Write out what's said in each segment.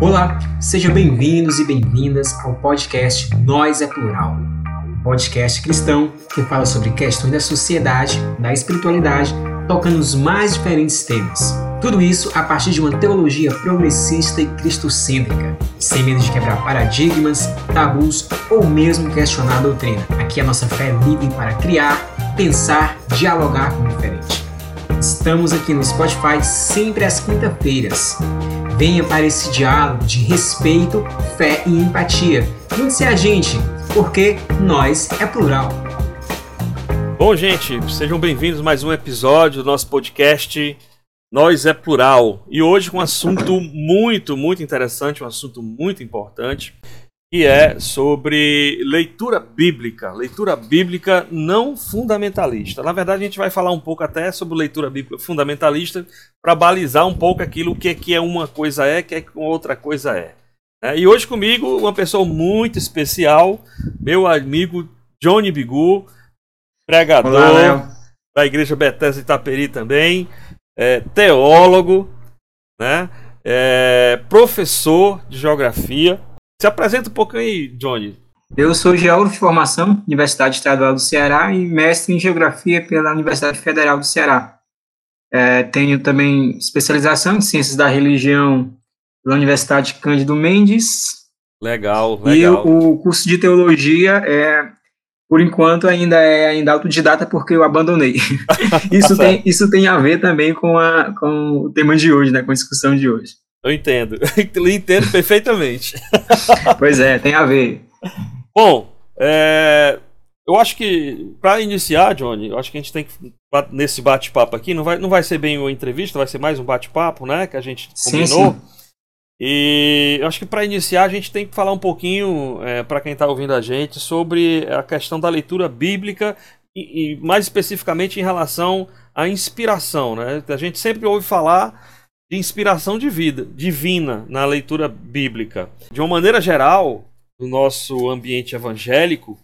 Olá, sejam bem-vindos e bem-vindas ao podcast Nós é Plural, um podcast cristão que fala sobre questões da sociedade, da espiritualidade, tocando os mais diferentes temas. Tudo isso a partir de uma teologia progressista e cristocêntrica, sem medo de quebrar paradigmas, tabus ou mesmo questionar a doutrina. Aqui a nossa fé é livre para criar, pensar, dialogar com o diferente. Estamos aqui no Spotify sempre às quinta-feiras. Venha para esse diálogo de respeito, fé e empatia. Junte-se a gente, porque nós é plural. Bom, gente, sejam bem-vindos a mais um episódio do nosso podcast Nós é Plural. E hoje com um assunto muito, muito interessante, um assunto muito importante, que é sobre leitura bíblica, leitura bíblica não fundamentalista. Na verdade, a gente vai falar um pouco até sobre leitura bíblica fundamentalista para balizar um pouco aquilo que, que é uma coisa é, que é outra coisa é. é. E hoje comigo uma pessoa muito especial, meu amigo Johnny Bigu, pregador Olá, da Igreja Bethesda Itaperi também, é, teólogo, né? É, professor de geografia se apresenta um pouco aí, Johnny. Eu sou geógrafo de formação, Universidade Estadual do Ceará, e mestre em Geografia pela Universidade Federal do Ceará. É, tenho também especialização em Ciências da Religião pela Universidade Cândido Mendes. Legal, legal. E o curso de Teologia é, por enquanto, ainda é ainda autodidata porque eu abandonei. isso, tá tem, isso tem a ver também com, a, com o tema de hoje, né, com a discussão de hoje. Eu entendo. Eu entendo perfeitamente. pois é, tem a ver. Bom, é, eu acho que, para iniciar, Johnny, eu acho que a gente tem que, nesse bate-papo aqui, não vai, não vai ser bem uma entrevista, vai ser mais um bate-papo, né? Que a gente combinou. Sim, sim. E eu acho que para iniciar a gente tem que falar um pouquinho, é, para quem está ouvindo a gente, sobre a questão da leitura bíblica e, e mais especificamente em relação à inspiração, né? A gente sempre ouve falar de inspiração de vida, divina na leitura bíblica. De uma maneira geral, no nosso ambiente evangélico,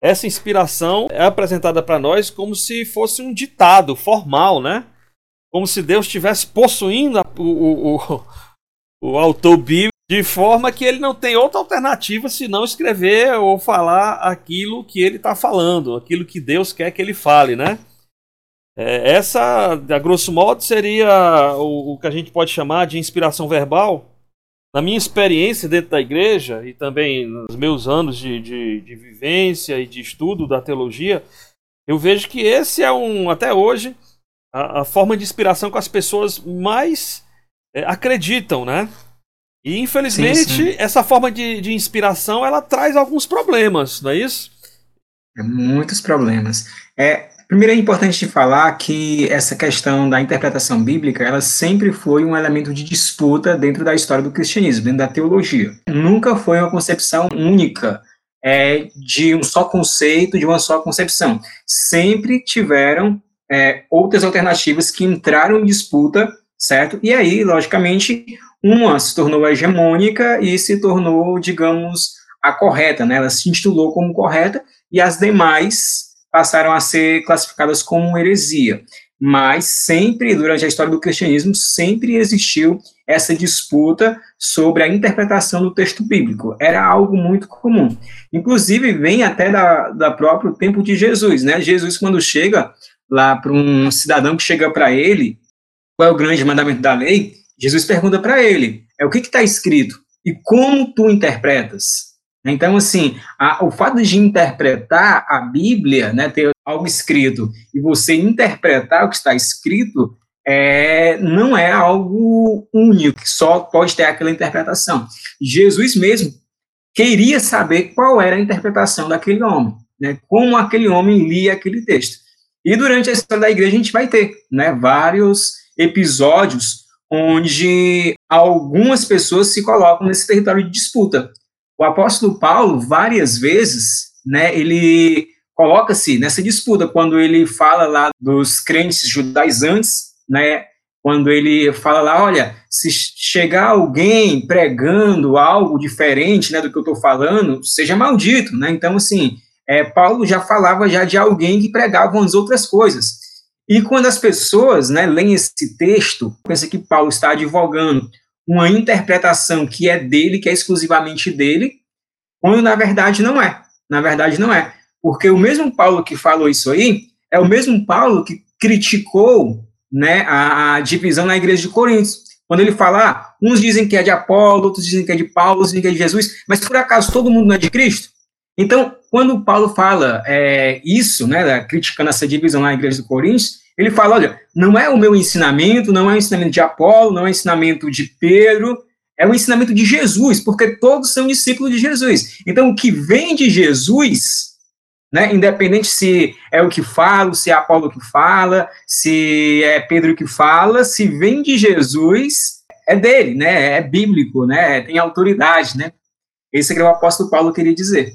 essa inspiração é apresentada para nós como se fosse um ditado formal, né? Como se Deus estivesse possuindo o, o, o, o autor bíblico de forma que ele não tem outra alternativa senão escrever ou falar aquilo que ele está falando, aquilo que Deus quer que ele fale, né? É, essa, a grosso modo, seria o, o, que a gente pode chamar de inspiração verbal. Na minha experiência dentro da igreja e também nos meus anos de, de, de vivência e de estudo da teologia, eu vejo que esse é um, até hoje, a, a forma de inspiração que as pessoas mais é, acreditam, né? E infelizmente sim, sim. essa forma de, de inspiração ela traz alguns problemas, não é isso? É, muitos problemas. É, Primeiro é importante falar que essa questão da interpretação bíblica, ela sempre foi um elemento de disputa dentro da história do cristianismo, dentro da teologia. Nunca foi uma concepção única é, de um só conceito, de uma só concepção. Sempre tiveram é, outras alternativas que entraram em disputa, certo? E aí, logicamente, uma se tornou hegemônica e se tornou, digamos, a correta, né? Ela se intitulou como correta e as demais passaram a ser classificadas como heresia. Mas sempre, durante a história do cristianismo, sempre existiu essa disputa sobre a interpretação do texto bíblico. Era algo muito comum. Inclusive, vem até da, da próprio tempo de Jesus, né? Jesus, quando chega lá para um cidadão que chega para ele, qual é o grande mandamento da lei? Jesus pergunta para ele, é o que está escrito? E como tu interpretas? Então, assim, a, o fato de interpretar a Bíblia, né, ter algo escrito, e você interpretar o que está escrito, é, não é algo único, só pode ter aquela interpretação. Jesus mesmo queria saber qual era a interpretação daquele homem, né, como aquele homem lia aquele texto. E durante a história da igreja a gente vai ter né, vários episódios onde algumas pessoas se colocam nesse território de disputa. O apóstolo Paulo, várias vezes, né, ele coloca-se nessa disputa quando ele fala lá dos crentes judaizantes, né, quando ele fala lá, olha, se chegar alguém pregando algo diferente, né, do que eu estou falando, seja maldito, né? Então, assim, é, Paulo já falava já de alguém que pregava as outras coisas. E quando as pessoas, né, leem esse texto, pensa que Paulo está advogando uma interpretação que é dele, que é exclusivamente dele, quando na verdade não é. Na verdade não é. Porque o mesmo Paulo que falou isso aí é o mesmo Paulo que criticou né, a, a divisão na igreja de Corinto. Quando ele fala, ah, uns dizem que é de Apolo, outros dizem que é de Paulo, outros dizem que é de Jesus, mas por acaso todo mundo não é de Cristo? Então, quando Paulo fala é, isso, né, criticando essa divisão na igreja de Coríntios, ele fala, olha, não é o meu ensinamento, não é o ensinamento de Apolo, não é o ensinamento de Pedro, é o ensinamento de Jesus, porque todos são discípulos de Jesus. Então, o que vem de Jesus, né, independente se é o que fala, se é Apolo que fala, se é Pedro que fala, se vem de Jesus, é dele, né, é bíblico, né, tem autoridade, né. Esse é que o apóstolo Paulo queria dizer.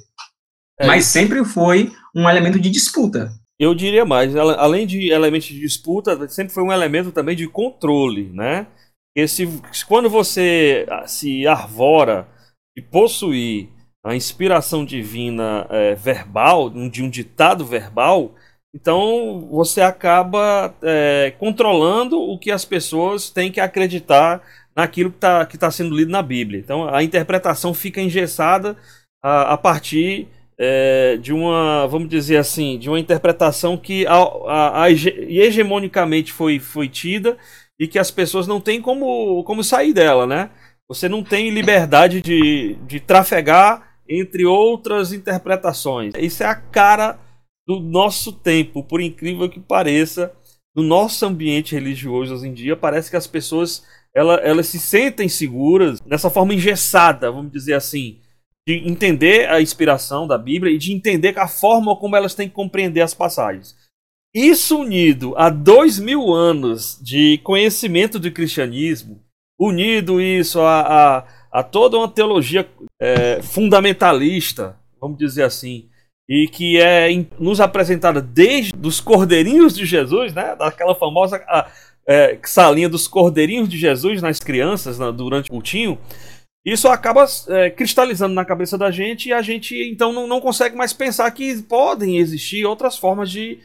É. Mas sempre foi um elemento de disputa. Eu diria mais, além de elemento de disputa, sempre foi um elemento também de controle, né? Esse, quando você ah, se arvora de possuir a inspiração divina é, verbal, de um ditado verbal, então você acaba é, controlando o que as pessoas têm que acreditar naquilo que está que tá sendo lido na Bíblia. Então a interpretação fica engessada a, a partir é, de uma, vamos dizer assim, de uma interpretação que a, a, a, hegemonicamente foi, foi tida e que as pessoas não têm como, como sair dela, né? Você não tem liberdade de, de trafegar entre outras interpretações. Isso é a cara do nosso tempo, por incrível que pareça, no nosso ambiente religioso hoje em dia, parece que as pessoas elas, elas se sentem seguras nessa forma engessada, vamos dizer assim, de entender a inspiração da Bíblia e de entender a forma como elas têm que compreender as passagens. Isso unido a dois mil anos de conhecimento do cristianismo, unido isso a, a, a toda uma teologia é, fundamentalista, vamos dizer assim, e que é nos apresentada desde os cordeirinhos de Jesus, né, daquela famosa a, é, salinha dos cordeirinhos de Jesus nas crianças na, durante o cultinho, isso acaba é, cristalizando na cabeça da gente e a gente então não, não consegue mais pensar que podem existir outras formas de,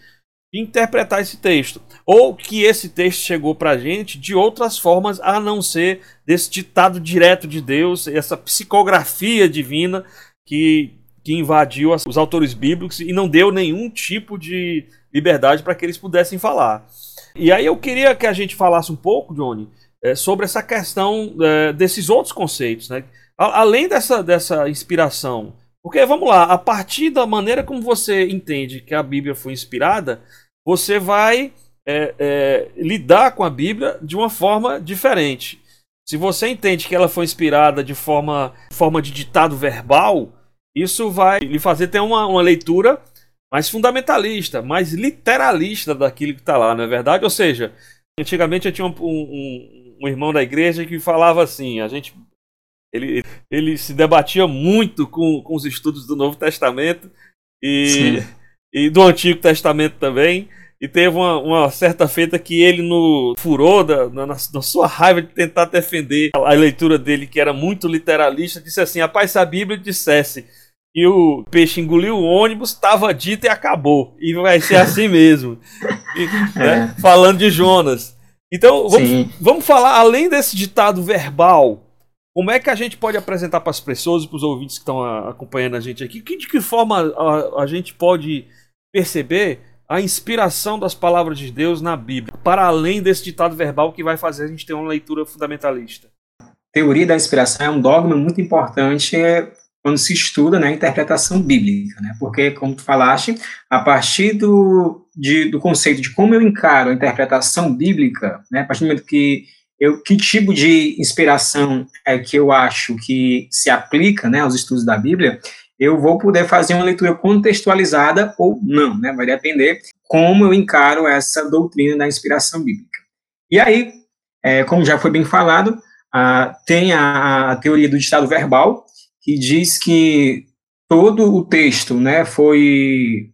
interpretar esse texto. Ou que esse texto chegou para a gente de outras formas a não ser desse ditado direto de Deus, essa psicografia divina que, que invadiu os autores bíblicos e não deu nenhum tipo de liberdade para que eles pudessem falar. E aí eu queria que a gente falasse um pouco, Johnny, é, sobre essa questão é, desses outros conceitos, né? A, além dessa, dessa inspiração. Porque, vamos lá, a partir da maneira como você entende que a Bíblia foi inspirada, você vai é, é, lidar com a Bíblia de uma forma diferente. Se você entende que ela foi inspirada de forma, forma de ditado verbal, isso vai lhe fazer ter uma, uma leitura mais fundamentalista, mais literalista daquilo que está lá, não é verdade? Ou seja, antigamente eu tinha um, um, um irmão da igreja que falava assim, a gente ele, ele se debatia muito com, com os estudos do Novo Testamento e, e do Antigo Testamento também. E teve uma, uma certa feita que ele, no furor, da, na, na, sua raiva de tentar defender a leitura dele, que era muito literalista, disse assim: Rapaz, se a Bíblia dissesse que o peixe engoliu o ônibus, estava dito e acabou. E vai ser assim mesmo. E, né, é. Falando de Jonas. Então, vamos, vamos falar, além desse ditado verbal, como é que a gente pode apresentar para as pessoas e para os ouvintes que estão acompanhando a gente aqui? de que forma a, a, gente pode perceber a inspiração das palavras de Deus na Bíblia, para além desse ditado verbal que vai fazer a gente ter uma leitura fundamentalista? Teoria da inspiração é um dogma muito importante quando se estuda né, a interpretação bíblica, né? porque, como tu falaste, a partir do, de, do conceito de como eu encaro a interpretação bíblica, né, a partir do momento que eu, que tipo de inspiração é que eu acho que se aplica né, aos estudos da Bíblia, eu vou poder fazer uma leitura contextualizada ou não, né? Vai depender como eu encaro essa doutrina da inspiração bíblica. E aí, é, como já foi bem falado, a, tem a, a, teoria do ditado verbal, que diz que todo o texto, né, foi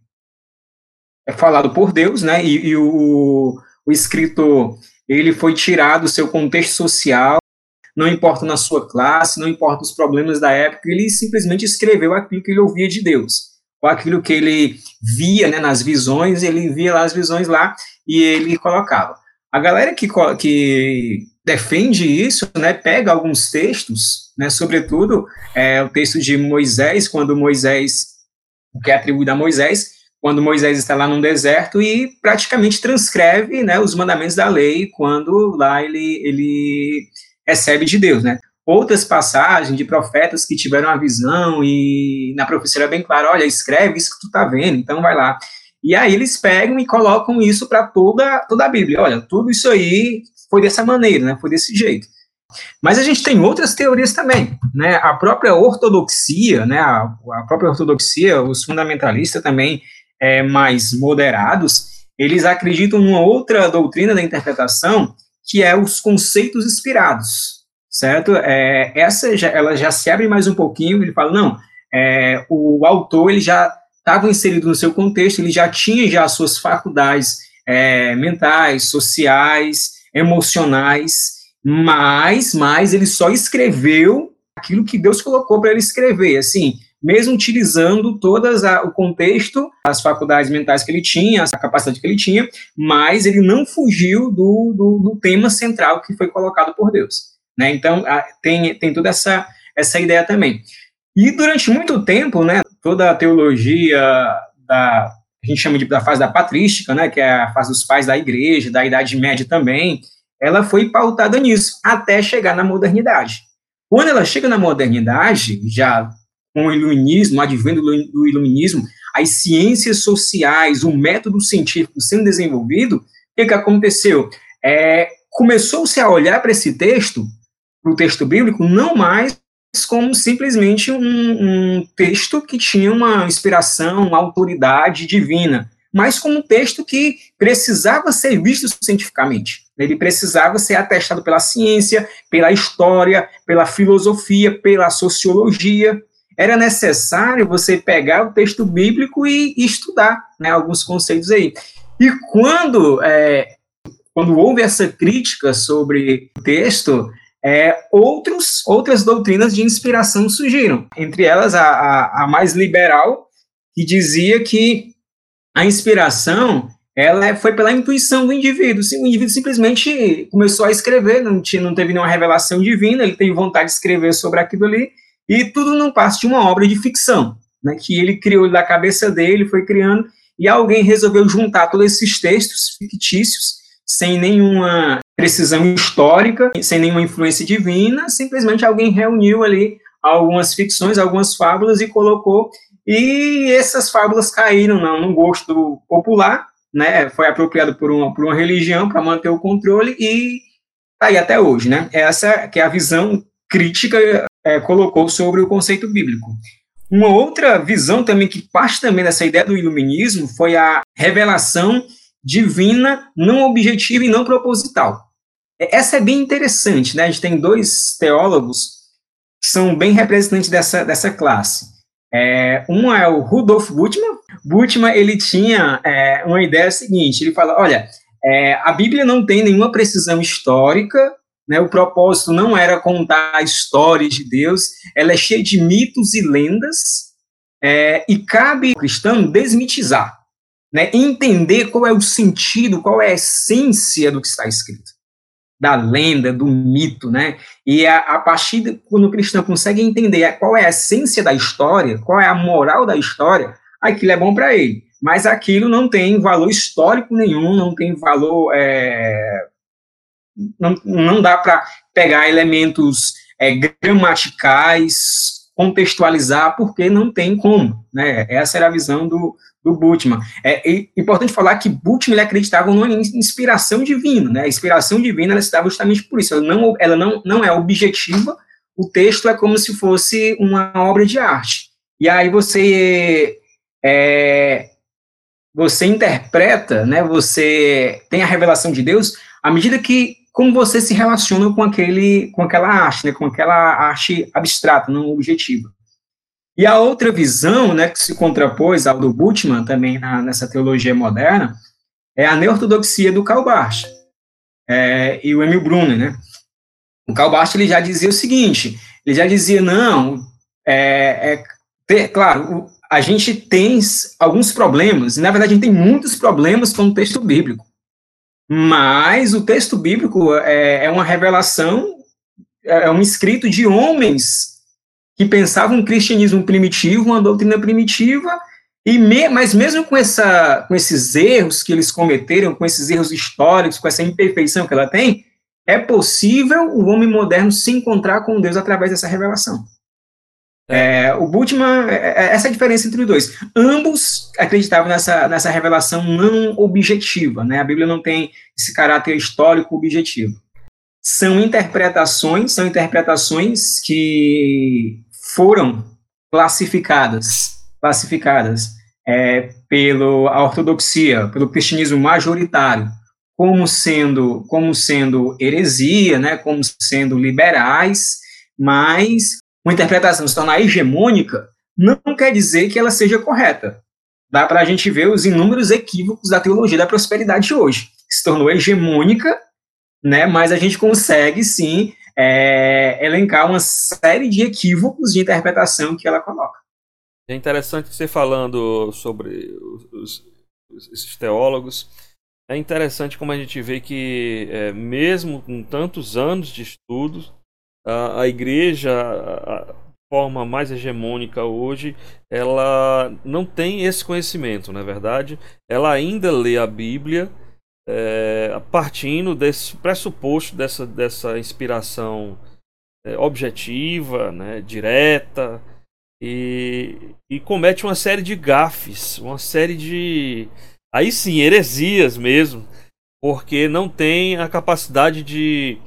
é falado por Deus, né, e, e o, o escritor, ele foi tirado do seu contexto social, não importa na sua classe, não importa os problemas da época, ele simplesmente escreveu aquilo que ele ouvia de Deus, ou aquilo que ele via, né, nas visões, ele via lá as visões lá, e ele colocava. A galera que, que defende isso, né, pega alguns textos, né, sobretudo é, o texto de Moisés, quando Moisés, que é atribuído a Moisés, quando Moisés está lá no deserto e praticamente transcreve né, os mandamentos da lei quando lá ele, ele recebe de Deus, né? Outras passagens de profetas que tiveram a visão e na profecia era bem claro, olha, escreve isso que tu tá vendo, então vai lá. E aí eles pegam e colocam isso para toda, toda a Bíblia. Olha, tudo isso aí foi dessa maneira, né? Foi desse jeito. Mas a gente tem outras teorias também, né? A própria ortodoxia, né? A, a própria ortodoxia, os fundamentalistas também é, mais moderados, eles acreditam numa outra doutrina da interpretação, que é os conceitos inspirados, certo? É, essa já, ela já se abre mais um pouquinho, ele fala, não, é, o autor ele já estava inserido no seu contexto, ele já tinha já as suas faculdades é, mentais, sociais, emocionais, mas, mas ele só escreveu aquilo que Deus colocou para ele escrever, assim, mesmo utilizando todas a, o contexto, as faculdades mentais que ele tinha, a capacidade que ele tinha, mas ele não fugiu do, do, do tema central que foi colocado por Deus. Né? Então, a, tem, tem toda essa, essa ideia também. E durante muito tempo, né, toda a teologia da a gente chama de da fase da patrística, né, que é a fase dos pais da igreja, da Idade Média também, ela foi pautada nisso, até chegar na modernidade. Quando ela chega na modernidade, já com o iluminismo, advento do iluminismo, as ciências sociais, o método científico sendo desenvolvido, o que, que aconteceu? É, Começou-se a olhar para esse texto, para o texto bíblico, não mais como simplesmente um, um, texto que tinha uma inspiração, uma autoridade divina, mas como um texto que precisava ser visto cientificamente. Ele precisava ser atestado pela ciência, pela história, pela filosofia, pela sociologia era necessário você pegar o texto bíblico e, e estudar né, alguns conceitos aí. E quando, é, quando houve essa crítica sobre o texto, é, outros, outras doutrinas de inspiração surgiram. Entre elas, a, a, a mais liberal, que dizia que a inspiração ela foi pela intuição do indivíduo. O indivíduo simplesmente começou a escrever, não, tinha, não teve nenhuma revelação divina, ele teve vontade de escrever sobre aquilo ali, e tudo não passa de uma obra de ficção, né, que ele criou da cabeça dele, foi criando, e alguém resolveu juntar todos esses textos fictícios, sem nenhuma precisão histórica, sem nenhuma influência divina, simplesmente alguém reuniu ali algumas ficções, algumas fábulas e colocou, e essas fábulas caíram no gosto popular, né, foi apropriado por uma, por uma religião para manter o controle e tá aí até hoje, né? Essa que é a visão crítica é, colocou sobre o conceito bíblico. Uma outra visão também que parte também dessa ideia do iluminismo foi a revelação divina não objetiva e não proposital. É, essa é bem interessante, né? A gente tem dois teólogos que são bem representantes dessa, dessa classe. É, um é o Rudolf Bultmann. Bultmann, ele tinha é, uma ideia seguinte, ele fala, olha, é, a Bíblia não tem nenhuma precisão histórica, né, o propósito não era contar a história de Deus, ela é cheia de mitos e lendas, é, e cabe ao cristão desmitizar, né, entender qual é o sentido, qual é a essência do que está escrito, da lenda, do mito, né, e a, a partir de quando o cristão consegue entender qual é a essência da história, qual é a moral da história, aquilo é bom para ele, mas aquilo não tem valor histórico nenhum, não tem valor é, não, não dá para pegar elementos é, gramaticais, contextualizar, porque não tem como. Né? Essa era a visão do, do Bultmann. É, importante falar que Bultmann ele acreditava numa inspiração divina. Né? A inspiração divina ela estava justamente por isso. Ela, não, ela não, não é objetiva, o texto é como se fosse uma obra de arte. E aí você é, você interpreta, né, você tem a revelação de Deus à medida que como você se relaciona com aquele, com aquela arte, né, com aquela arte abstrata, não objetiva. E a outra visão, né, que se contrapôs ao do Bultmann, também na, nessa teologia moderna, é a neortodoxia do Karl Barth é, e o Emil Brunner, né. O Karl Barth, ele já dizia o seguinte, ele já dizia, não, é, é claro, a gente tem alguns problemas, e na verdade a gente tem muitos problemas com o texto bíblico, Mas o texto bíblico é, é uma revelação, é um escrito de homens que pensavam um cristianismo primitivo, uma doutrina primitiva, e me, mas mesmo com, essa, com esses erros que eles cometeram, com esses erros históricos, com essa imperfeição que ela tem, é possível o homem moderno se encontrar com Deus através dessa revelação. É. É, o Bultmann, é, é, essa é a diferença entre os dois. Ambos acreditavam nessa, nessa revelação não objetiva, né? A Bíblia não tem esse caráter histórico objetivo. São interpretações, são interpretações que foram classificadas, classificadas é, pela ortodoxia, pelo cristianismo majoritário, como sendo, como sendo heresia, né? Como sendo liberais, mas uma interpretação se tornar hegemônica, não quer dizer que ela seja correta. Dá para a gente ver os inúmeros equívocos da teologia da prosperidade hoje. Se tornou hegemônica, né, mas a gente consegue, sim, é, elencar uma série de equívocos de interpretação que ela coloca. É interessante você falando sobre os, os, esses teólogos. É interessante como a gente vê que, é, mesmo com tantos anos de estudos, a, a igreja, a, forma mais hegemônica hoje, ela não tem esse conhecimento, na é verdade. Ela ainda lê a Bíblia é, partindo desse pressuposto, dessa, dessa inspiração é, objetiva, né, direta, e, e comete uma série de gafes, uma série de. Aí sim, heresias mesmo, porque não tem a capacidade de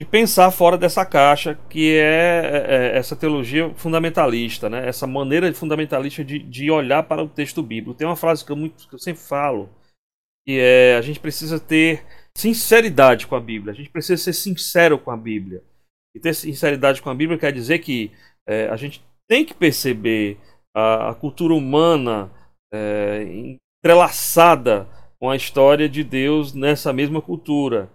de pensar fora dessa caixa que é, é, é, essa teologia fundamentalista, né? essa maneira fundamentalista de, de olhar para o texto bíblico. Tem uma frase que eu, muito, que eu sempre falo, que é a gente precisa ter sinceridade com a Bíblia, a gente precisa ser sincero com a Bíblia. E ter sinceridade com a Bíblia quer dizer que é, a gente tem que perceber a, a cultura humana é, entrelaçada com a história de Deus nessa mesma cultura.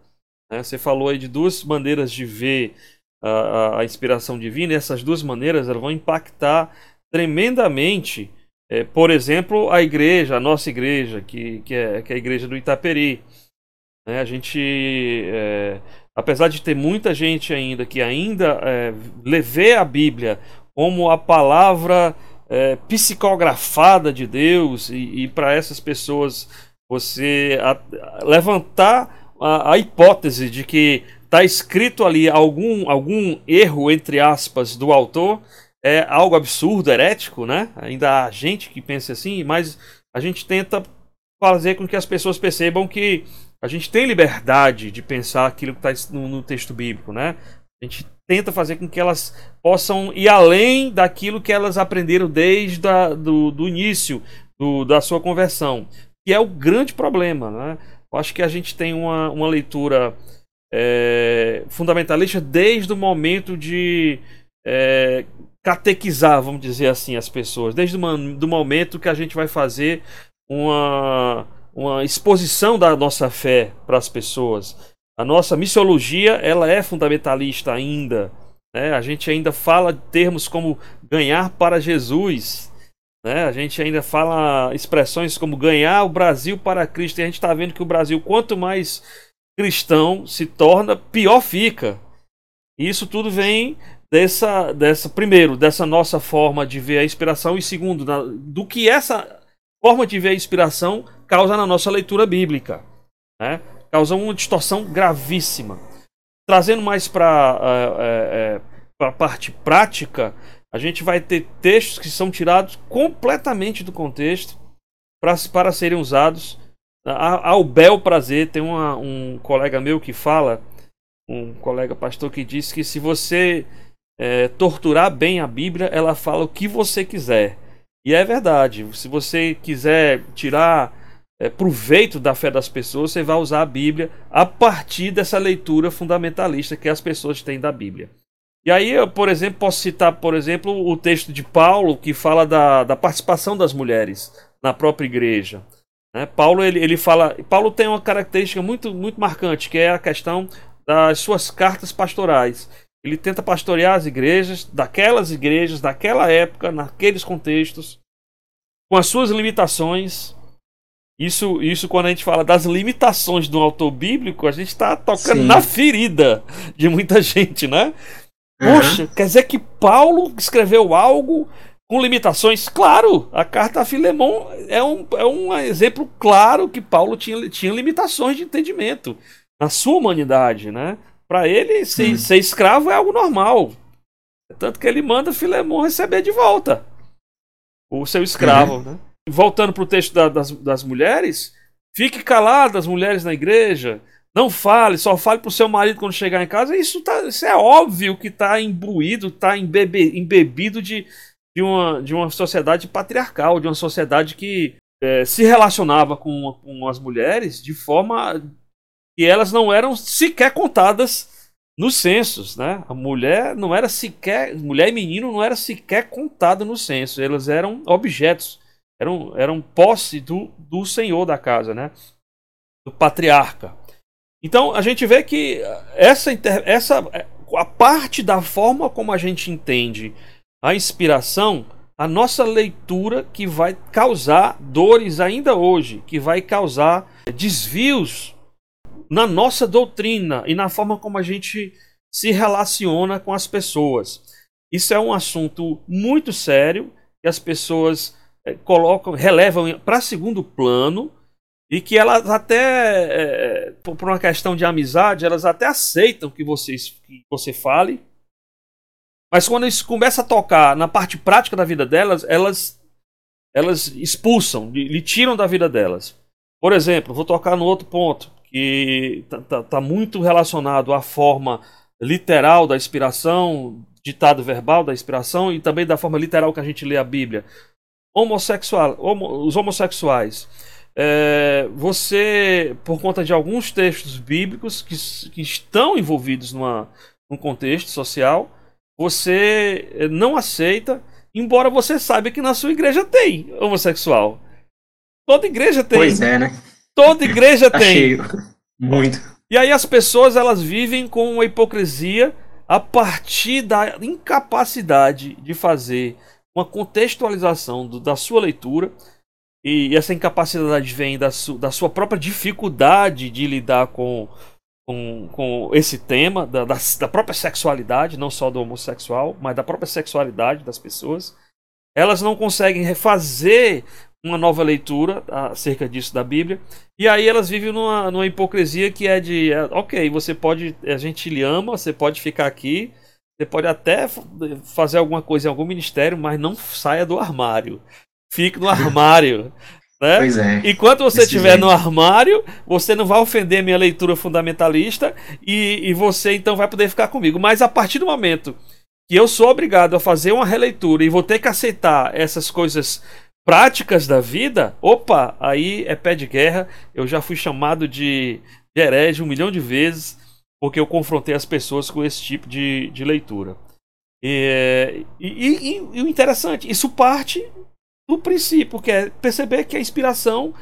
Né? Você falou aí de duas maneiras de ver a, a, inspiração divina, e essas duas maneiras vão impactar tremendamente, é, por exemplo, a igreja, a nossa igreja, que, que, é, que é a igreja do Itaperi. Né? A gente, é, apesar de ter muita gente ainda que ainda é, vê a Bíblia como a palavra é, psicografada de Deus, e, e para essas pessoas você a, levantar a, a hipótese de que está escrito ali algum, algum erro, entre aspas, do autor, é algo absurdo, herético, né? Ainda há gente que pensa assim, mas a gente tenta fazer com que as pessoas percebam que a gente tem liberdade de pensar aquilo que está no, no, texto bíblico, né? A gente tenta fazer com que elas possam ir além daquilo que elas aprenderam desde do, do início do, da sua conversão, que é o grande problema, né? Eu acho que a gente tem uma, uma leitura é, fundamentalista desde o momento de é, catequizar, vamos dizer assim, as pessoas. Desde o momento que a gente vai fazer uma, uma exposição da nossa fé para as pessoas. A nossa missiologia ela é fundamentalista ainda. Né? A gente ainda fala termos como ganhar para Jesus. Né? A gente ainda fala expressões como ganhar o Brasil para Cristo. E a gente está vendo que o Brasil, quanto mais cristão se torna, pior fica. E isso tudo vem dessa, dessa primeiro, dessa nossa forma de ver a inspiração, e segundo, da, do que essa forma de ver a inspiração causa na nossa leitura bíblica. Né? Causa uma distorção gravíssima. Trazendo mais para é, é, a parte prática, a gente vai ter textos que são tirados completamente do contexto pra, para serem usados ao bel prazer. Tem uma, um colega meu que fala, um colega pastor que diz que se você é, torturar bem a Bíblia, ela fala o que você quiser. E é verdade. Se você quiser tirar é, proveito da fé das pessoas, você vai usar a Bíblia a partir dessa leitura fundamentalista que as pessoas têm da Bíblia. E aí eu, por exemplo, posso citar, por exemplo, o texto de Paulo que fala da, da participação das mulheres na própria igreja. Né? Paulo ele, ele fala, Paulo tem uma característica muito muito marcante que é a questão das suas cartas pastorais. Ele tenta pastorear as igrejas, daquelas igrejas, daquela época, naqueles contextos, com as suas limitações, Isso, isso quando a gente fala das limitações do autor bíblico, a gente está tocando Sim. na ferida de muita gente, né? Uhum. Poxa, quer dizer que Paulo escreveu algo com limitações? Claro, a carta a Filemão é um, é um exemplo claro que Paulo tinha, tinha limitações de entendimento na sua humanidade, né? Para ele, ser, uhum. ser escravo é algo normal. Tanto que ele manda Filemão receber de volta o seu escravo, uhum. né? Voltando para o texto da, das, das mulheres, fique calado as mulheres na igreja, não fale, só fale para o seu marido quando chegar em casa. Isso, tá, isso é óbvio que está imbuído, está embebe, embebido de, de, uma, de uma sociedade patriarcal, de uma sociedade que é, se relacionava com, com as mulheres de forma que elas não eram sequer contadas nos censos, né? A mulher não era sequer, mulher e menino não era sequer contado no censo, elas eram objetos, eram, eram posse do, do senhor da casa, né? Do patriarca. Então a gente vê que essa, essa a parte da forma como a gente entende a inspiração, a nossa leitura que vai causar dores ainda hoje, que vai causar desvios na nossa doutrina e na forma como a gente se relaciona com as pessoas. Isso é um assunto muito sério que as pessoas é, colocam, relevam para segundo plano e que elas até, é, por uma questão de amizade, elas até aceitam que, vocês, que você fale, mas quando isso começa a tocar na parte prática da vida delas, elas, elas expulsam, lhe tiram da vida delas. Por exemplo, vou tocar no outro ponto que está tá, tá muito relacionado à forma literal da inspiração, ditado verbal da inspiração e também da forma literal que a gente lê a Bíblia. Homossexual, homo, os homossexuais. É, você, por conta de alguns textos bíblicos que, que estão envolvidos numa, num contexto social, você não aceita, embora você saiba que na sua igreja tem homossexual. Toda igreja tem. Pois é, né? Toda igreja tá tem. Cheio. Muito. E aí as pessoas elas vivem com uma hipocrisia a partir da incapacidade de fazer uma contextualização do, da sua leitura. E essa incapacidade vem da, su, da sua própria dificuldade de lidar com, com, com esse tema, da, da, da própria sexualidade, não só do homossexual, mas da própria sexualidade das pessoas. Elas não conseguem refazer uma nova leitura acerca disso da Bíblia. E aí elas vivem numa, numa hipocrisia que é de, é, ok, você pode, a gente lhe ama, você pode ficar aqui, você pode até fazer alguma coisa em algum ministério, mas não saia do armário. Fique no armário. Né? Pois é. Enquanto você estiver no armário, você não vai ofender minha leitura fundamentalista e, e você então vai poder ficar comigo. Mas a partir do momento que eu sou obrigado a fazer uma releitura e vou ter que aceitar essas coisas práticas da vida, opa, aí é pé de guerra. Eu já fui chamado de, de herege um milhão de vezes porque eu confrontei as pessoas com esse tipo de, de leitura. E, e, e, e, o interessante, isso parte do princípio, que é perceber que a inspiração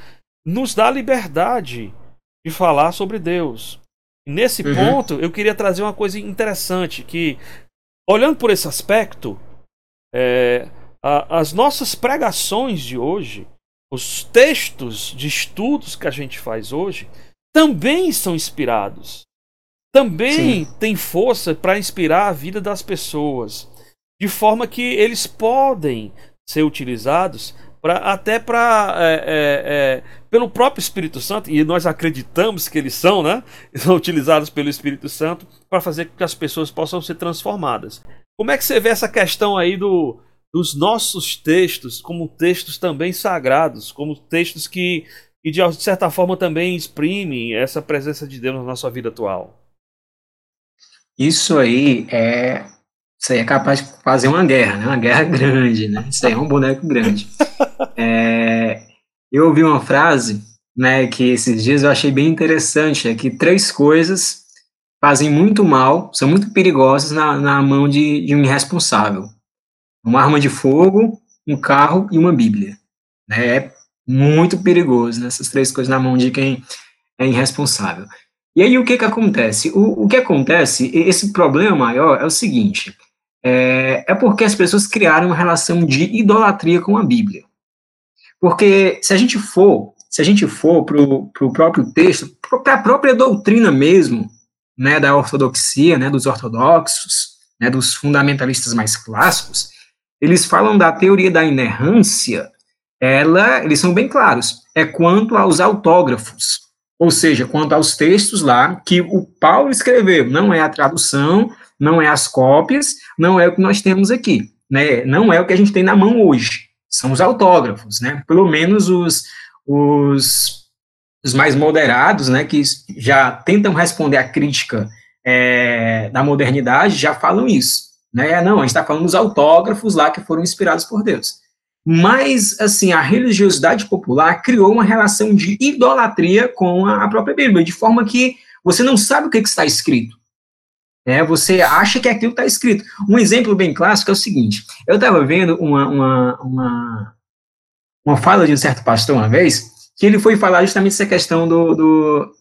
nos dá liberdade de falar sobre Deus. nesse uhum. ponto, eu queria trazer uma coisa interessante, que olhando por esse aspecto, é, as nossas pregações de hoje, os textos de estudos que a gente faz hoje, também são inspirados. Também Sim. tem força para inspirar a vida das pessoas. De forma que eles podem ser utilizados pra, até para é, é, é, pelo próprio Espírito Santo, e nós acreditamos que eles são, né? São utilizados pelo Espírito Santo para fazer com que as pessoas possam ser transformadas. Como é que você vê essa questão aí do, dos nossos textos como textos também sagrados, como textos que, que de certa forma também exprimem essa presença de Deus na nossa vida atual. Isso aí é isso aí é capaz de fazer uma guerra, né? Uma guerra grande, né? Isso aí é um boneco grande. É, eu ouvi uma frase, né, que esses dias eu achei bem interessante, é que três coisas fazem muito mal, são muito perigosas na, na mão de, de um irresponsável uma arma de fogo, um carro e uma Bíblia. Né? É muito perigoso né? três coisas na mão de quem é irresponsável. E aí o que que acontece? O, o que acontece, esse problema maior é o seguinte, é, é porque as pessoas criaram uma relação de idolatria com a Bíblia. Porque se a gente for se a gente for para o próprio texto, para a própria doutrina mesmo, né, da ortodoxia, né, dos ortodoxos, né, dos fundamentalistas mais clássicos, eles falam da teoria da inerrância, ela, eles são bem claros, é quanto aos autógrafos, ou seja, quanto aos textos lá que o Paulo escreveu, não é a tradução, não é as cópias, não é o que nós temos aqui, né, não é o que a gente tem na mão hoje, são os autógrafos, né, pelo menos os, os, os mais moderados, né, que já tentam responder à crítica é, da modernidade, já falam isso, né, não, a gente está falando dos autógrafos lá que foram inspirados por Deus. Mas, assim, a religiosidade popular criou uma relação de idolatria com a própria Bíblia, de forma que você não sabe o que, que está escrito. É, você acha que aquilo está escrito. Um exemplo bem clássico é o seguinte: eu estava vendo uma, uma, uma, uma, fala de um certo pastor uma vez, que ele foi falar justamente essa questão do, do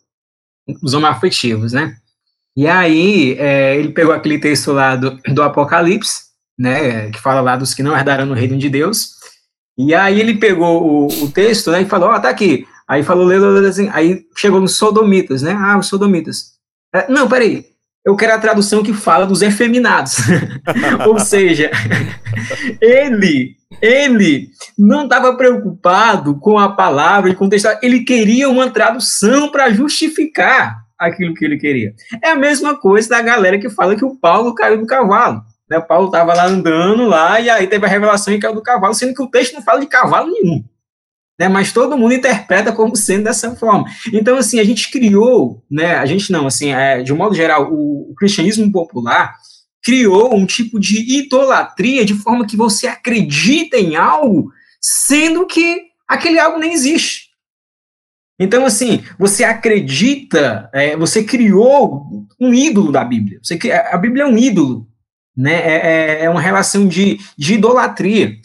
dos homoafetivos, né? E aí é, ele pegou aquele texto lá do, do Apocalipse, né, que fala lá dos que não herdaram no reino de Deus, e aí ele pegou o, o texto, né, e falou, ó, oh, tá aqui. Aí falou, leu, assim, aí chegou nos sodomitas, né? Ah, os sodomitas. É, não, peraí, eu quero a tradução que fala dos efeminados. Ou seja, ele, ele não estava preocupado com a palavra e com o texto, ele queria uma tradução para justificar aquilo que ele queria. É a mesma coisa da galera que fala que o Paulo caiu do cavalo. Né? Paulo estava lá andando lá, e aí teve a revelação e caiu do cavalo, sendo que o texto não fala de cavalo nenhum. Né? Mas todo mundo interpreta como sendo dessa forma. Então, assim, a gente criou, né? A gente não, assim, é, de um modo geral, o, o cristianismo popular criou um tipo de idolatria de forma que você acredita em algo, sendo que aquele algo nem existe. Então, assim, você acredita, é, você criou um ídolo da Bíblia. Você, a Bíblia é um ídolo né? É, é, é uma relação de, de idolatria.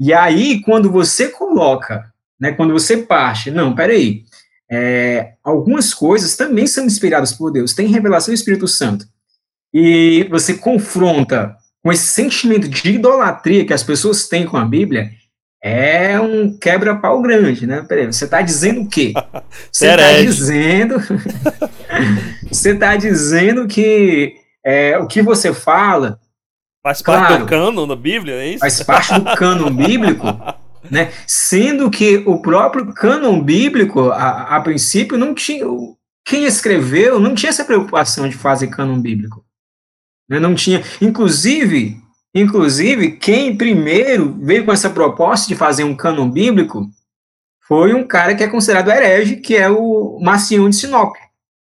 E aí, quando você coloca, né, quando você parte, não, peraí, é, algumas coisas também são inspiradas por Deus, tem revelação do Espírito Santo, e você confronta com esse sentimento de idolatria que as pessoas têm com a Bíblia, é um quebra-pau grande, né? Peraí, você está dizendo o quê? Você está dizendo. você está dizendo que é, o que você fala Faz parte claro, do cânon da Bíblia, é isso? Faz parte do cânon bíblico, né? Sendo que o próprio cânon bíblico, a, a princípio, não tinha. Quem escreveu não tinha essa preocupação de fazer cânon bíblico. Né? Não tinha. Inclusive, inclusive, quem primeiro veio com essa proposta de fazer um cânon bíblico foi um cara que é considerado herege, que é o Marcião de Sinop,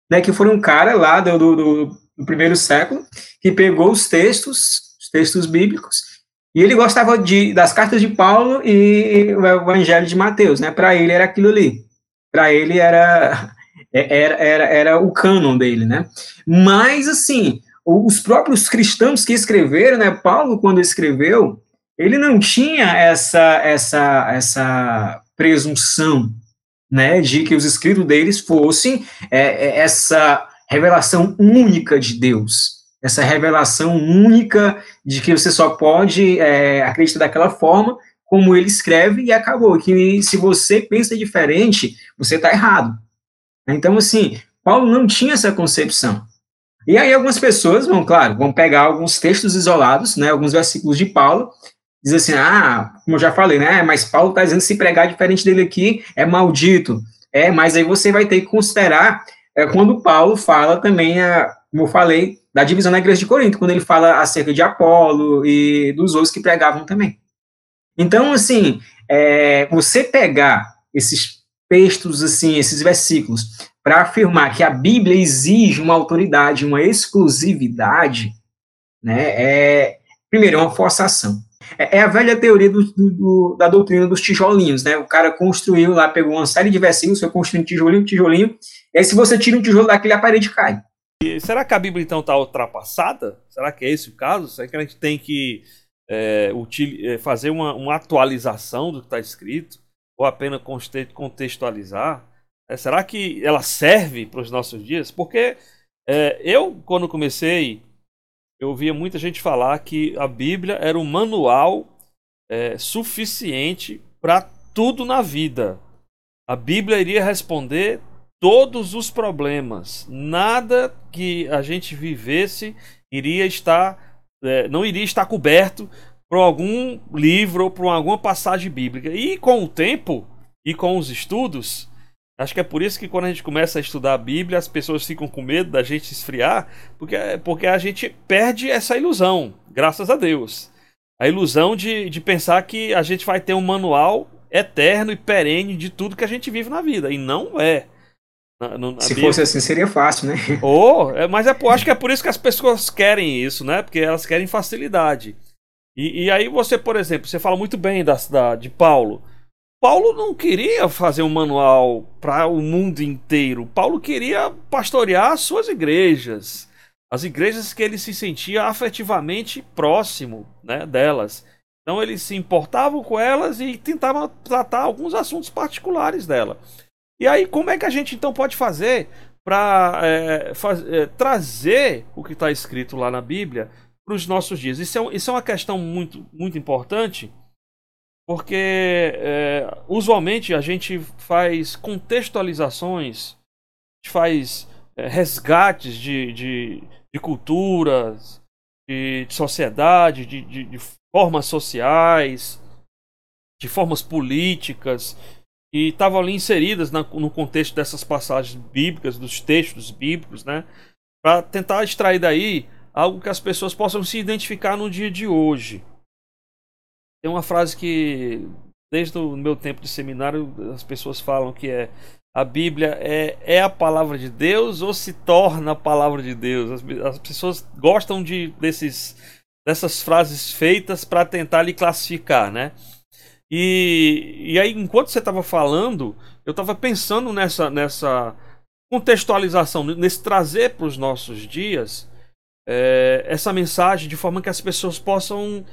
né? Que foi um cara lá do, do, do primeiro século que pegou os textos textos bíblicos, e ele gostava de, das cartas de Paulo e o Evangelho de Mateus, né? Para ele era aquilo ali. Para ele era, era, era, era o cânon dele, né? Mas, assim, os próprios cristãos que escreveram, né? Paulo, quando escreveu, ele não tinha essa, essa, essa presunção, né? De que os escritos deles fossem é, é essa revelação única de Deus essa revelação única de que você só pode é, acreditar daquela forma como ele escreve e acabou. Que se você pensa diferente, você está errado. Então, assim, Paulo não tinha essa concepção. E aí algumas pessoas vão, claro, vão pegar alguns textos isolados, né, alguns versículos de Paulo, diz assim, ah, como eu já falei, né, mas Paulo está dizendo que se pregar diferente dele aqui é maldito. É, mas aí você vai ter que considerar é, quando Paulo fala também, a, como eu falei, da divisão na igreja de Corinto, quando ele fala acerca de Apolo e dos outros que pregavam também. Então, assim, é, você pegar esses textos, assim, esses versículos, para afirmar que a Bíblia exige uma autoridade, uma exclusividade, né, é, primeiro, é uma forçação. É, é a velha teoria do, do, da doutrina dos tijolinhos, né? O cara construiu lá, pegou uma série de versículos, foi construindo tijolinho, tijolinho, e aí se você tira um tijolo daquele, a parede cai. Será que a Bíblia então está ultrapassada? Será que é esse o caso? Será que a gente tem que é, é fazer uma, uma, atualização do que está escrito? Ou apenas contextualizar? É, será que ela serve para os nossos dias? Porque é, eu, quando comecei, eu via muita gente falar que a Bíblia era um manual é, suficiente para tudo na vida. A Bíblia iria responder todos os problemas. Nada que a gente vivesse iria estar, é, não iria estar coberto por algum livro ou por alguma passagem bíblica. E com o tempo e com os estudos, acho que é por isso que quando a gente começa a estudar a Bíblia, as pessoas ficam com medo da gente esfriar, porque, porque a gente perde essa ilusão, graças a Deus. A ilusão de, de pensar que a gente vai ter um manual eterno e perene de tudo que a gente vive na vida. E não é. Na, no, Se Bíblia... fosse assim, seria fácil, né? Oh, é, mas é, acho que é por isso que as pessoas querem isso, né? Porque elas querem facilidade. E, e aí você, por exemplo, você fala muito bem da, da, de Paulo. Paulo não queria fazer um manual para o mundo inteiro. Paulo queria pastorear as suas igrejas. As igrejas que ele se sentia afetivamente próximo né, delas. Então ele se importava com elas e tentava tratar alguns assuntos particulares dela. E aí, como é que a gente então pode fazer para é, é, trazer o que está escrito lá na Bíblia para os nossos dias? Isso é, isso é uma questão muito, muito importante, porque é, usualmente a gente faz contextualizações, faz é, resgates de, de, de culturas, de, de sociedade, de, de, de formas sociais, de formas políticas, e estavam ali inseridas na, no contexto dessas passagens bíblicas, dos textos bíblicos, né? Para tentar extrair daí algo que as pessoas possam se identificar no dia de hoje. Tem uma frase que, desde o meu tempo de seminário, as pessoas falam que é a Bíblia é, é a palavra de Deus ou se torna a palavra de Deus? As, as pessoas gostam de desses, dessas frases feitas para tentar lhe classificar, né? E, e aí, enquanto você estava falando, eu estava pensando nessa, nessa contextualização, nesse trazer para os nossos dias é, essa mensagem de forma que as pessoas possam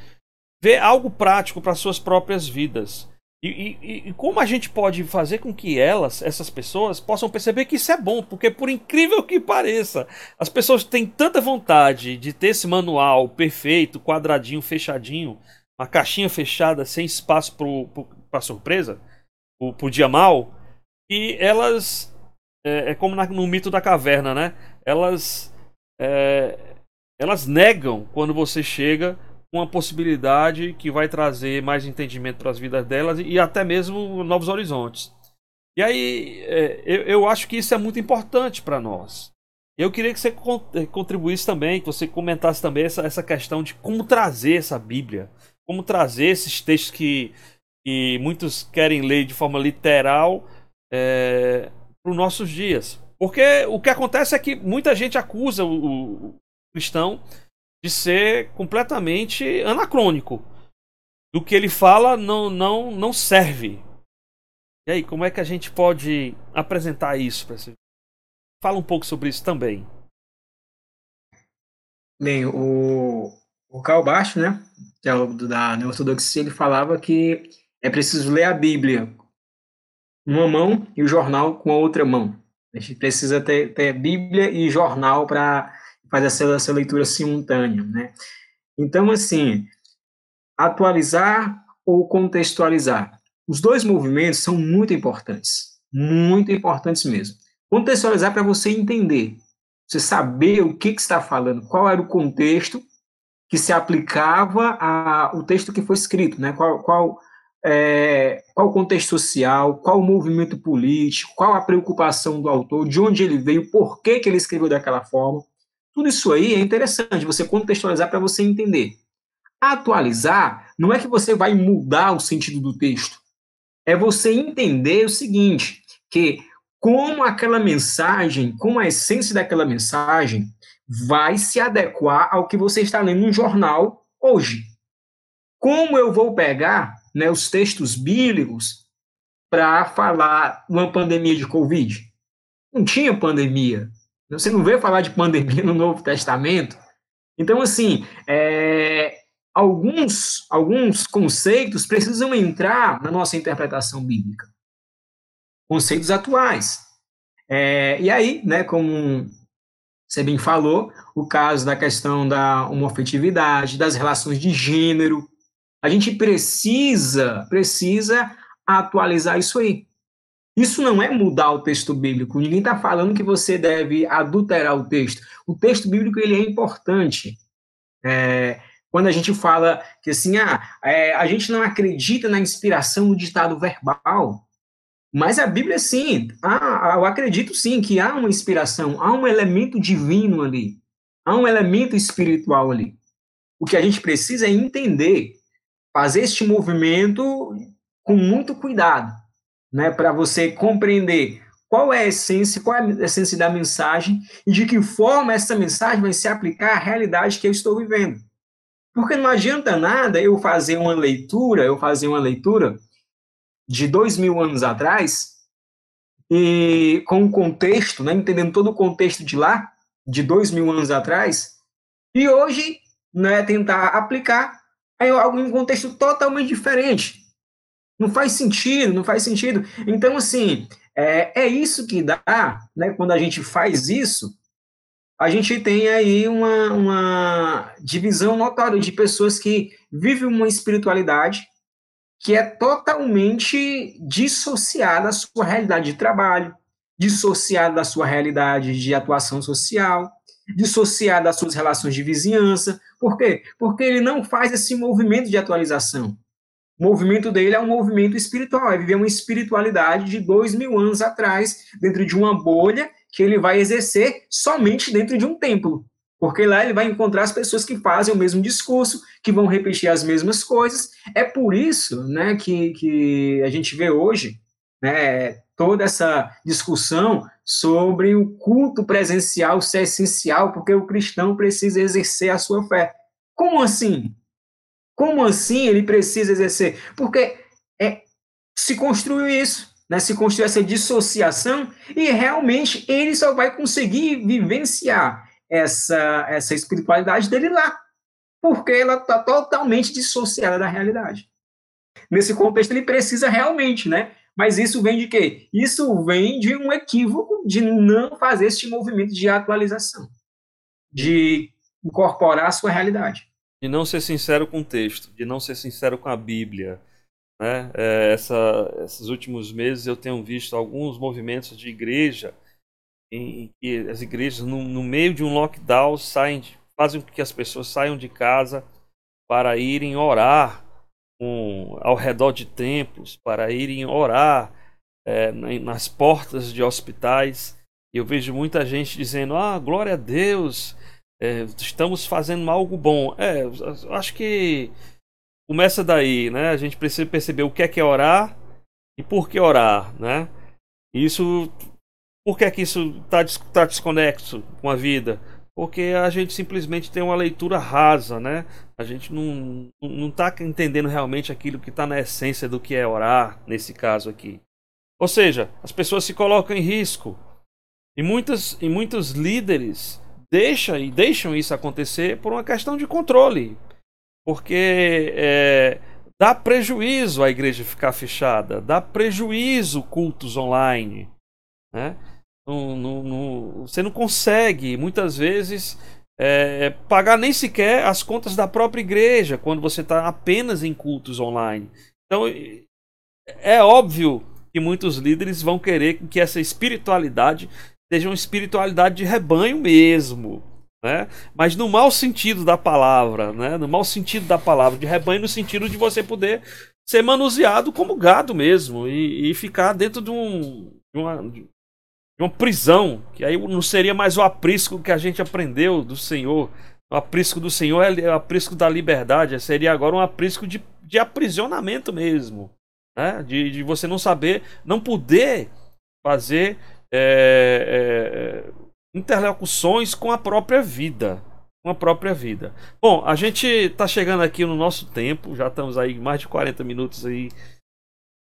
ver algo prático para suas próprias vidas. E, e, e, como a gente pode fazer com que elas, essas pessoas, possam perceber que isso é bom? Porque, por incrível que pareça, as pessoas têm tanta vontade de ter esse manual perfeito, quadradinho, fechadinho, uma caixinha fechada, sem espaço para surpresa, pro, pro dia mal, e elas. É, é como na, no mito da caverna, né? Elas. É, elas negam quando você chega uma possibilidade que vai trazer mais entendimento para as vidas delas e, até mesmo novos horizontes. E aí, é, eu, eu acho que isso é muito importante para nós. Eu queria que você é, contribuísse também, que você comentasse também essa, essa questão de como trazer essa Bíblia, como trazer esses textos que, que muitos querem ler de forma literal é, para os nossos dias. Porque o que acontece é que muita gente acusa o, o cristão de ser completamente anacrônico. Do que ele fala não, não, não serve. E aí, como é que a gente pode apresentar isso para você? Fala um pouco sobre isso também. Bem, o, o Karl Barth, né, que é o da Neortodoxia, ele falava que é preciso ler a Bíblia uma mão e o jornal com a outra mão. A gente precisa ter, ter Bíblia e jornal para faz essa, essa leitura simultânea, né? Então, assim, atualizar ou contextualizar. Os dois movimentos são muito importantes, muito importantes mesmo. Contextualizar para você entender, você saber o que, que está falando, qual era o contexto que se aplicava ao texto que foi escrito, né? Qual, qual, é, qual o contexto social, qual o movimento político, qual a preocupação do autor, de onde ele veio, por que, que ele escreveu daquela forma. Tudo isso aí é interessante você contextualizar para você entender. Atualizar não é que você vai mudar o sentido do texto. É você entender o seguinte, que como aquela mensagem, como a essência daquela mensagem vai se adequar ao que você está lendo no jornal hoje. Como eu vou pegar né, os textos bíblicos para falar uma pandemia de Covid? Não tinha pandemia. Você não vê falar de pandemia no Novo Testamento? Então, assim, é, alguns, alguns conceitos precisam entrar na nossa interpretação bíblica. Conceitos atuais. É, e aí, né, como você bem falou, o caso da questão da homofetividade, das relações de gênero, a gente precisa, precisa atualizar isso aí. Isso não é mudar o texto bíblico. Ninguém está falando que você deve adulterar o texto. O texto bíblico ele é importante. É, quando a gente fala que assim, ah, é, a gente não acredita na inspiração do ditado verbal, mas a Bíblia sim, ah, eu acredito sim que há uma inspiração, há um elemento divino ali, há um elemento espiritual ali. O que a gente precisa é entender, fazer este movimento com muito cuidado né, para você compreender qual é a essência, qual é a essência da mensagem e de que forma essa mensagem vai se aplicar à realidade que eu estou vivendo. Porque não adianta nada eu fazer uma leitura, eu fazer uma leitura de dois mil anos atrás e com o contexto, né, entendendo todo o contexto de lá, de dois mil anos atrás, e hoje né, tentar aplicar em algo em um contexto totalmente diferente. Não faz sentido, não faz sentido. Então, assim, é, é isso que dá, né? Quando a gente faz isso, a gente tem aí uma, uma divisão notória de pessoas que vivem uma espiritualidade que é totalmente dissociada da sua realidade de trabalho, dissociada da sua realidade de atuação social, dissociada das suas relações de vizinhança. Por quê? Porque ele não faz esse movimento de atualização. O movimento dele é um movimento espiritual, é viver uma espiritualidade de dois mil anos atrás, dentro de uma bolha que ele vai exercer somente dentro de um templo. Porque lá ele vai encontrar as pessoas que fazem o mesmo discurso, que vão repetir as mesmas coisas. É por isso né, que, que a gente vê hoje né, toda essa discussão sobre o culto presencial ser essencial, porque o cristão precisa exercer a sua fé. Como assim? Como assim ele precisa exercer? Porque é, se construiu isso, né? se construiu essa dissociação e realmente ele só vai conseguir vivenciar essa, essa espiritualidade dele lá, porque ela está totalmente dissociada da realidade. Nesse contexto ele precisa realmente, né? Mas isso vem de quê? Isso vem de um equívoco de não fazer este movimento de atualização, de incorporar a sua realidade de não ser sincero com o texto, de não ser sincero com a Bíblia. Né? É, essa, esses últimos meses eu tenho visto alguns movimentos de igreja em, que as igrejas, no, no, meio de um lockdown, saem, fazem com que as pessoas saiam de casa para irem orar com, ao redor de templos, para irem orar é, nas portas de hospitais. Eu vejo muita gente dizendo: Ah, glória a Deus, é, estamos fazendo algo bom. É, acho que começa daí, né? A gente precisa perceber o que é que é orar e por que orar, né? Isso, por que é que isso está tá desconexo com a vida? Porque a gente simplesmente tem uma leitura rasa, né? A gente não, não tá entendendo realmente aquilo que está na essência do que é orar, nesse caso aqui. Ou seja, as pessoas se colocam em risco. E muitos, e muitos líderes deixa e deixam isso acontecer por uma questão de controle. Porque é, dá prejuízo a igreja ficar fechada, dá prejuízo cultos online. Né? Você não consegue, muitas vezes, é, pagar nem sequer as contas da própria igreja quando você está apenas em cultos online. Então, é óbvio que muitos líderes vão querer que essa espiritualidade seja uma espiritualidade de rebanho mesmo. Né? Mas no mau sentido da palavra, né? no mau sentido da palavra, de rebanho no sentido de você poder ser manuseado como gado mesmo e, e ficar dentro de, um, de, uma, uma prisão, que aí não seria mais o aprisco que a gente aprendeu do Senhor. O aprisco do Senhor é o aprisco da liberdade, seria agora um aprisco de, de aprisionamento mesmo. Né? De, de você não saber, não poder fazer é, é, interlocuções com a própria vida. Com a própria vida. Bom, a gente está chegando aqui no nosso tempo, já estamos aí mais de 40 minutos aí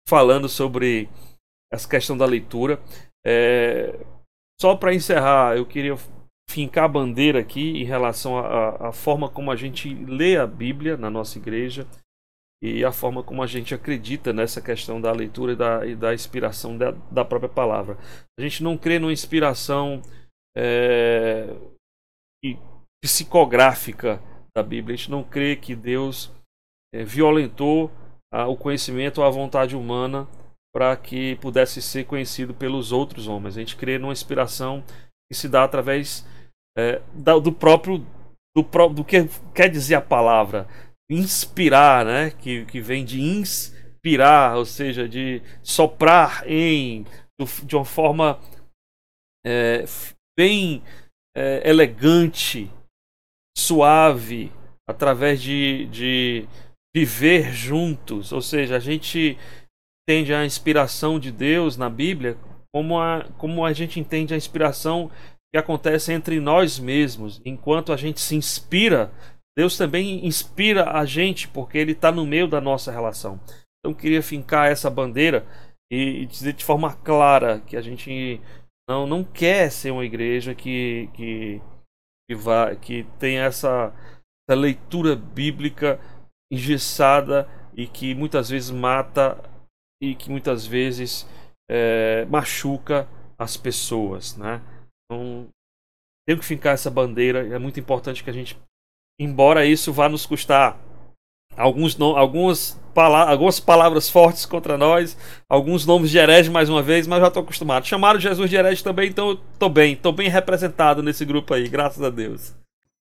falando sobre essa questão da leitura. É, só para encerrar, eu queria fincar a bandeira aqui em relação à forma como a gente lê a Bíblia na nossa igreja e a forma como a gente acredita nessa questão da leitura e da, e da inspiração da, da, própria palavra. A gente não crê numa inspiração é, psicográfica da Bíblia, a gente não crê que Deus é, violentou a, o conhecimento ou a vontade humana para que pudesse ser conhecido pelos outros homens. A gente crê numa inspiração que se dá através é, do próprio do, do que quer dizer a palavra inspirar, né? Que, que vem de inspirar, ou seja, de soprar em de uma forma é, bem é, elegante, suave, através de, de viver juntos. Ou seja, a gente entende a inspiração de Deus na Bíblia como a, como a gente entende a inspiração que acontece entre nós mesmos. Enquanto a gente se inspira, Deus também inspira a gente, porque Ele está no meio da nossa relação. Então queria fincar essa bandeira e, e dizer de forma clara que a gente não, não quer ser uma igreja que, que, que, vá, que tem essa, essa leitura bíblica engessada e que muitas vezes mata e que muitas vezes é, machuca as pessoas, né? Então, tem que fincar essa bandeira. É muito importante que a gente, embora isso vá nos custar alguns algumas, pala algumas palavras fortes contra nós, alguns nomes de herege mais uma vez, mas já estou acostumado. Chamaram Jesus de herege também, então estou bem, estou bem representado nesse grupo aí, graças a Deus.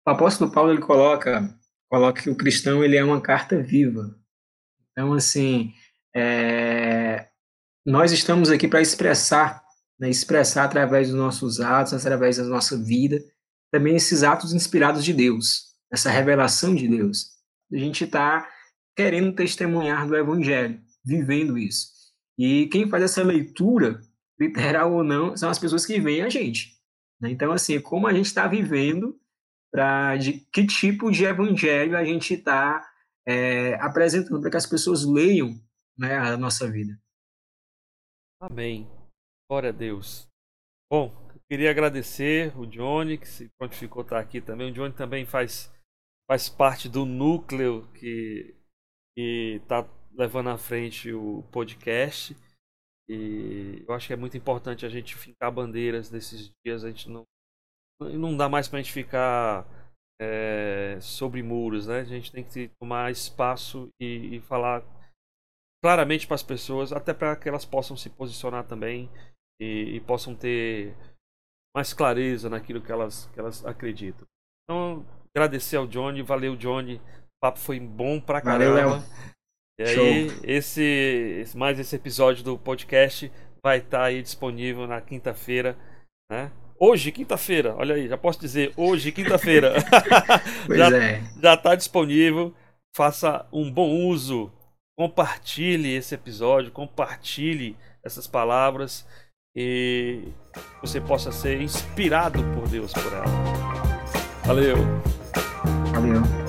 O apóstolo Paulo ele coloca, coloca que o cristão ele é uma carta viva. Então assim, é, nós estamos aqui para expressar né, expressar através dos nossos atos, através da nossa vida, também esses atos inspirados de Deus, essa revelação de Deus. A gente está querendo testemunhar do Evangelho, vivendo isso. E quem faz essa leitura, literal ou não, são as pessoas que veem a gente. Né? Então, assim, como a gente está vivendo, pra, de que tipo de evangelho a gente está é, apresentando para que as pessoas leiam né, a nossa vida. Amém. Glória a Deus. Bom, queria agradecer o Johnny, que se prontificou estar aqui também. O Johnny também faz, faz parte do núcleo que está levando à frente o podcast. E eu acho que é muito importante a gente fincar bandeiras nesses dias. A gente não, não dá mais para a gente ficar é, sobre muros, né? A gente tem que tomar espaço e, e falar claramente para as pessoas, até para que elas possam se posicionar também e, e, possam ter mais clareza naquilo que elas, que elas acreditam. Então, agradecer ao Johnny, valeu Johnny, o papo foi bom pra caramba. Valeu, E aí, esse, mais esse episódio do podcast vai estar tá aí disponível na quinta-feira, né? Hoje, quinta-feira, olha aí, já posso dizer, hoje, quinta-feira. já, é. já tá disponível. Faça um bom uso. Compartilhe esse episódio, compartilhe essas palavras e você possa ser inspirado por Deus por ela. Valeu. Valeu.